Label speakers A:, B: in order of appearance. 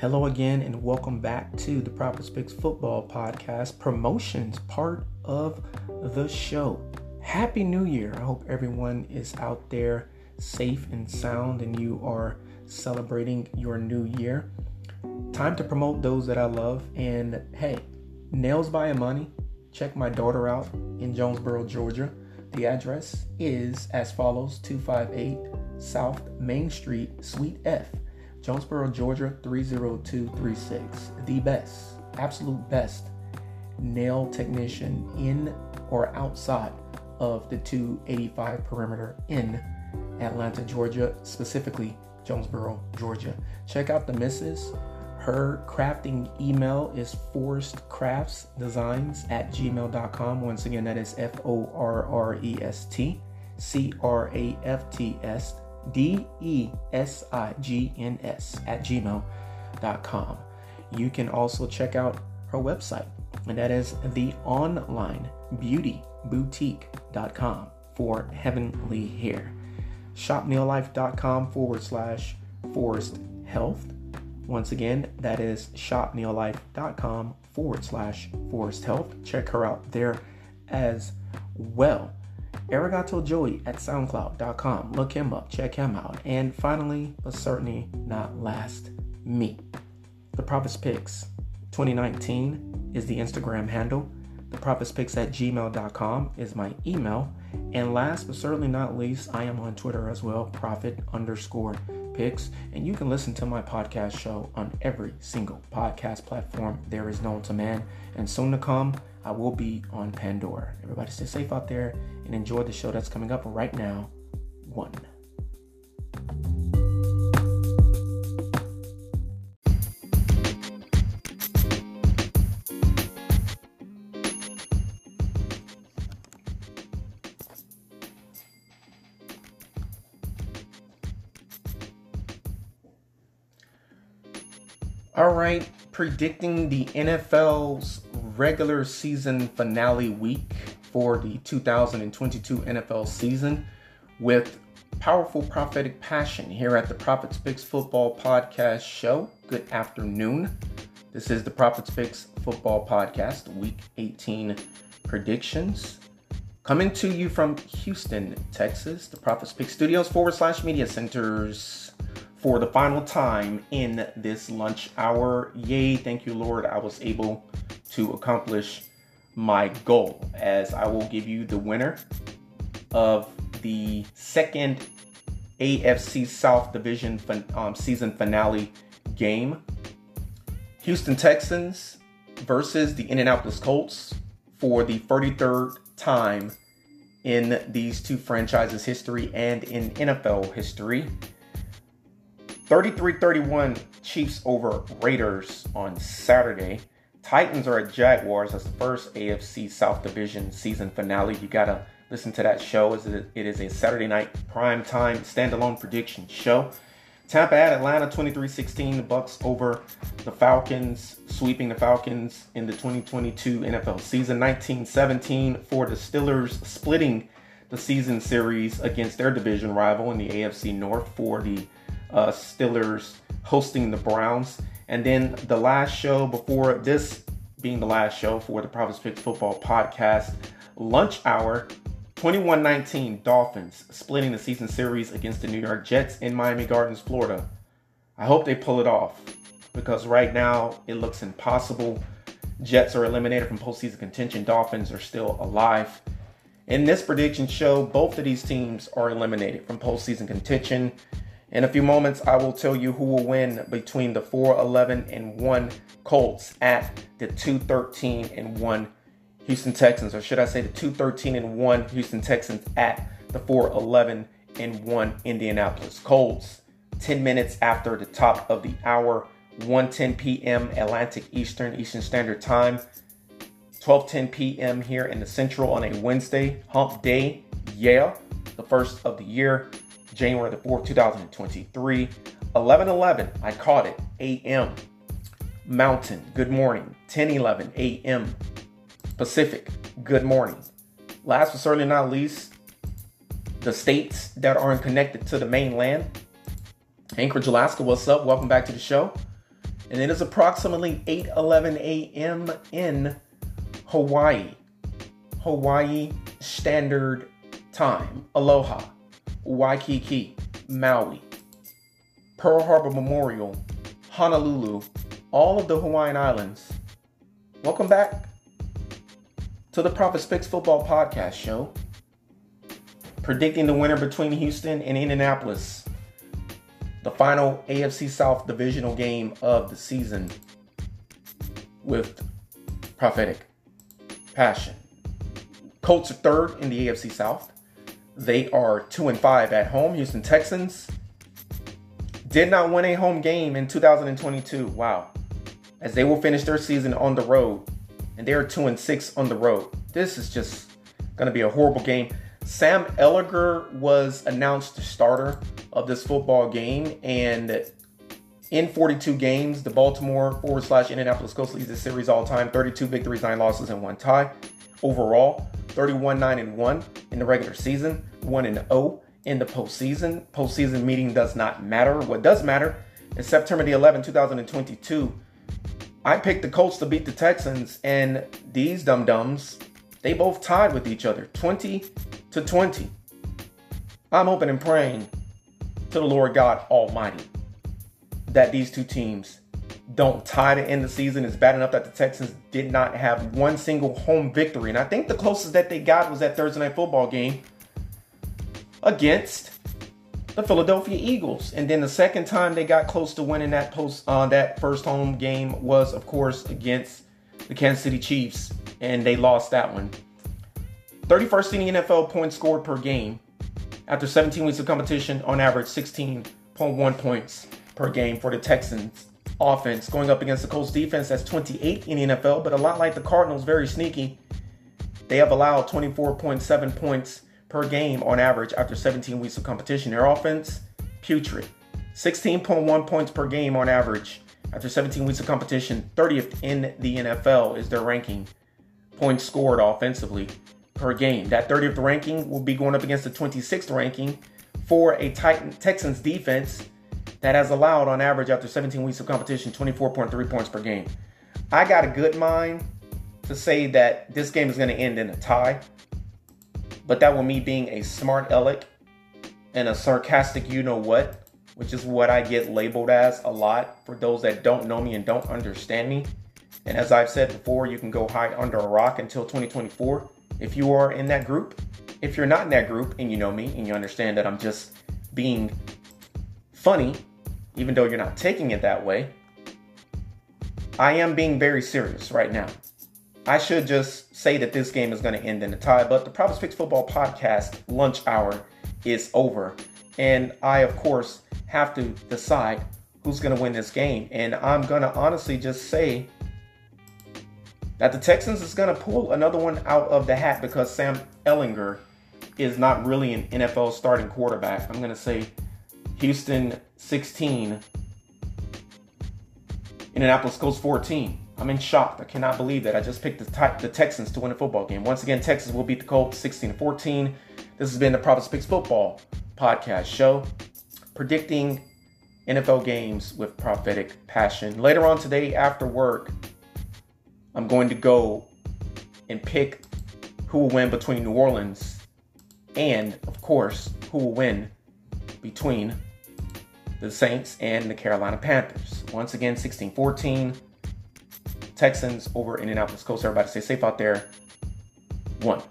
A: Hello again, and welcome back to the Prophets Picks Football Podcast promotions part of the show. Happy New Year! I hope everyone is out there safe and sound, and you are celebrating your new year. Time to promote those that I love, and hey, Nails by Money. Check my daughter out in Jonesboro, Georgia. The address is as follows 258 South Main Street, Suite F. Jonesboro, Georgia 30236. The best, absolute best nail technician in or outside of the 285 perimeter in Atlanta, Georgia, specifically Jonesboro, Georgia. Check out the missus. Her crafting email is forrestcraftsdesigns at gmail.com. Once again, that is F O R R E S T C R A F T S D E S I G N S at gmail.com. You can also check out her website, and that is the online beauty boutique.com for heavenly hair. Shopneolife.com forward slash forest health. Once again, that is shopneolife.com forward slash forest health. Check her out there as well. Arigato Joey at SoundCloud.com. Look him up, check him out. And finally, but certainly not last, me. The Prophets Picks 2019 is the Instagram handle. The Prophets Picks at gmail.com is my email. And last but certainly not least, I am on Twitter as well, Prophet underscore picks. And you can listen to my podcast show on every single podcast platform there is known to man. And soon to come, I will be on Pandora. Everybody stay safe out there and enjoy the show that's coming up right now. One. All right, predicting the NFL's regular season finale week for the 2022 NFL season with powerful prophetic passion here at the Prophets Picks Football Podcast Show. Good afternoon. This is the Prophets Picks Football Podcast, Week 18 predictions. Coming to you from Houston, Texas, the Prophets Picks Studios forward slash media centers for the final time in this lunch hour. Yay, thank you, Lord. I was able to accomplish my goal as I will give you the winner of the second AFC South Division um, season finale game. Houston Texans versus the Indianapolis Colts for the 33rd time in these two franchises' history and in NFL history. 33 31 Chiefs over Raiders on Saturday. Titans are at Jaguars. That's the first AFC South Division season finale. You gotta listen to that show. It is a Saturday night prime time standalone prediction show. Tampa at Atlanta 23-16. The Bucs over the Falcons, sweeping the Falcons in the 2022 NFL season. 19-17 for the Steelers, splitting the season series against their division rival in the AFC North for the uh, Steelers hosting the Browns. And then the last show before this being the last show for the Prophets Picks Football Podcast, lunch hour, 21-19 Dolphins splitting the season series against the New York Jets in Miami Gardens, Florida. I hope they pull it off because right now it looks impossible. Jets are eliminated from postseason contention. Dolphins are still alive. In this prediction show, both of these teams are eliminated from postseason contention. In a few moments, I will tell you who will win between the 4-11 and 1 Colts at the 2-13 and 1 Houston Texans, or should I say the 2-13 and 1 Houston Texans at the 4-11 and 1 Indianapolis Colts. 10 minutes after the top of the hour, 1:10 p.m. Atlantic Eastern Eastern Standard Time, 12:10 p.m. here in the Central on a Wednesday, Hump Day. Yeah, the first of the year. January the 4th, 2023. 11:11, I caught it. AM. Mountain, good morning. 10:11 AM. Pacific, good morning. Last but certainly not least, the states that aren't connected to the mainland. Anchorage, Alaska, what's up? Welcome back to the show. And it is approximately 8:11 a.m. in Hawaii. Hawaii Standard Time. Aloha. Waikiki. Maui. Pearl Harbor Memorial. Honolulu. All of the Hawaiian Islands. Welcome back to the Prophet Picks Football Podcast Show. Predicting the winner between Houston and Indianapolis the final AFC South divisional game of the season with prophetic passion. Colts are third in the AFC South. They are 2 and 5 at home. Houston Texans did not win a home game in 2022. Wow. As they will finish their season on the road and they are 2 and 6 on the road. This is just going to be a horrible game. Sam Ehlinger was announced the starter of this football game, and in 42 games, the Baltimore forward slash Indianapolis Colts leads the series all time 32 victories, 9 losses, and 1 tie. Overall, 31 9 and 1 in the regular season, 1 and 0 in the postseason. Postseason meeting does not matter. What does matter is September the 11th, 2022. I picked the Colts to beat the Texans, and these dum dums, they both tied with each other 20 to 20. I'm hoping and praying to the Lord God Almighty that these two teams don't tie to end the season. It's bad enough that the Texans did not have one single home victory. And I think the closest that they got was that Thursday night football game against the Philadelphia Eagles. And then the second time they got close to winning that post uh, that first home game was, of course, against the Kansas City Chiefs. And they lost that one. 31st in the NFL points scored per game. After 17 weeks of competition, on average 16.1 points per game for the Texans offense. Going up against the Colts defense, that's 28 in the NFL, but a lot like the Cardinals, very sneaky. They have allowed 24.7 points per game on average after 17 weeks of competition. Their offense, putrid. 16.1 points per game on average after 17 weeks of competition. 30th in the NFL is their ranking. Points scored offensively per game. That 30th ranking will be going up against the 26th ranking for a Titan Texans defense that has allowed on average after 17 weeks of competition 24.3 points per game. I got a good mind to say that this game is going to end in a tie, but that will me being a smart aleck and a sarcastic you know what, which is what I get labeled as a lot for those that don't know me and don't understand me. And as I've said before, you can go hide under a rock until 2024 if you are in that group. If you're not in that group and you know me and you understand that I'm just being funny, even though you're not taking it that way, I am being very serious right now. I should just say that this game is going to end in a tie, but the Prophets Picks Football Podcast lunch hour is over. And I, of course, have to decide who's going to win this game. And I'm going to honestly just say that the Texans is going to pull another one out of the hat because Sam Ehlinger is not really an NFL starting quarterback. I'm going to say Houston 16, Indianapolis Colts 14. I'm in shock. I cannot believe that I just picked the, the Texans to win a football game. Once again, Texas will beat the Colts 16 14. This has been the Prophets Picks Football podcast show, predicting NFL games with prophetic passion. Later on today, after work, I'm going to go and pick who will win between New Orleans and, of course, who will win between the Saints and the Carolina Panthers. Once again, 16 14. Texans over in Indianapolis Colts. Everybody stay safe out there. One.